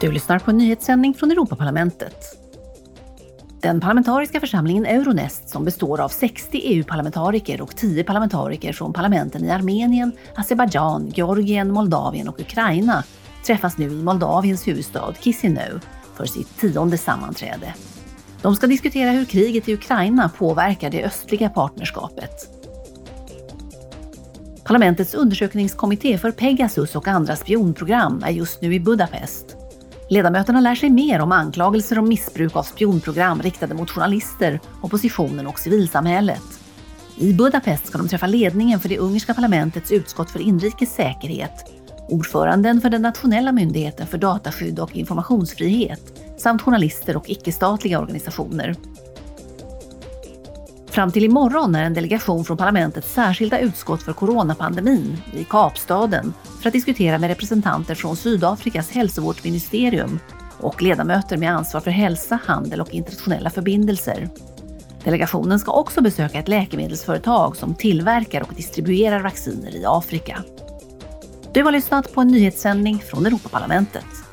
Du lyssnar på en nyhetssändning från Europaparlamentet. Den parlamentariska församlingen Euronest som består av 60 EU-parlamentariker och 10 parlamentariker från parlamenten i Armenien, Azerbajdzjan, Georgien, Moldavien och Ukraina träffas nu i Moldaviens huvudstad Chisinau för sitt tionde sammanträde. De ska diskutera hur kriget i Ukraina påverkar det östliga partnerskapet. Parlamentets undersökningskommitté för Pegasus och andra spionprogram är just nu i Budapest. Ledamöterna lär sig mer om anklagelser om missbruk av spionprogram riktade mot journalister, oppositionen och civilsamhället. I Budapest ska de träffa ledningen för det ungerska parlamentets utskott för inrikes säkerhet, ordföranden för den nationella myndigheten för dataskydd och informationsfrihet samt journalister och icke-statliga organisationer. Fram till imorgon är en delegation från parlamentets särskilda utskott för coronapandemin i Kapstaden för att diskutera med representanter från Sydafrikas hälsovårdsministerium och ledamöter med ansvar för hälsa, handel och internationella förbindelser. Delegationen ska också besöka ett läkemedelsföretag som tillverkar och distribuerar vacciner i Afrika. Du har lyssnat på en nyhetssändning från Europaparlamentet.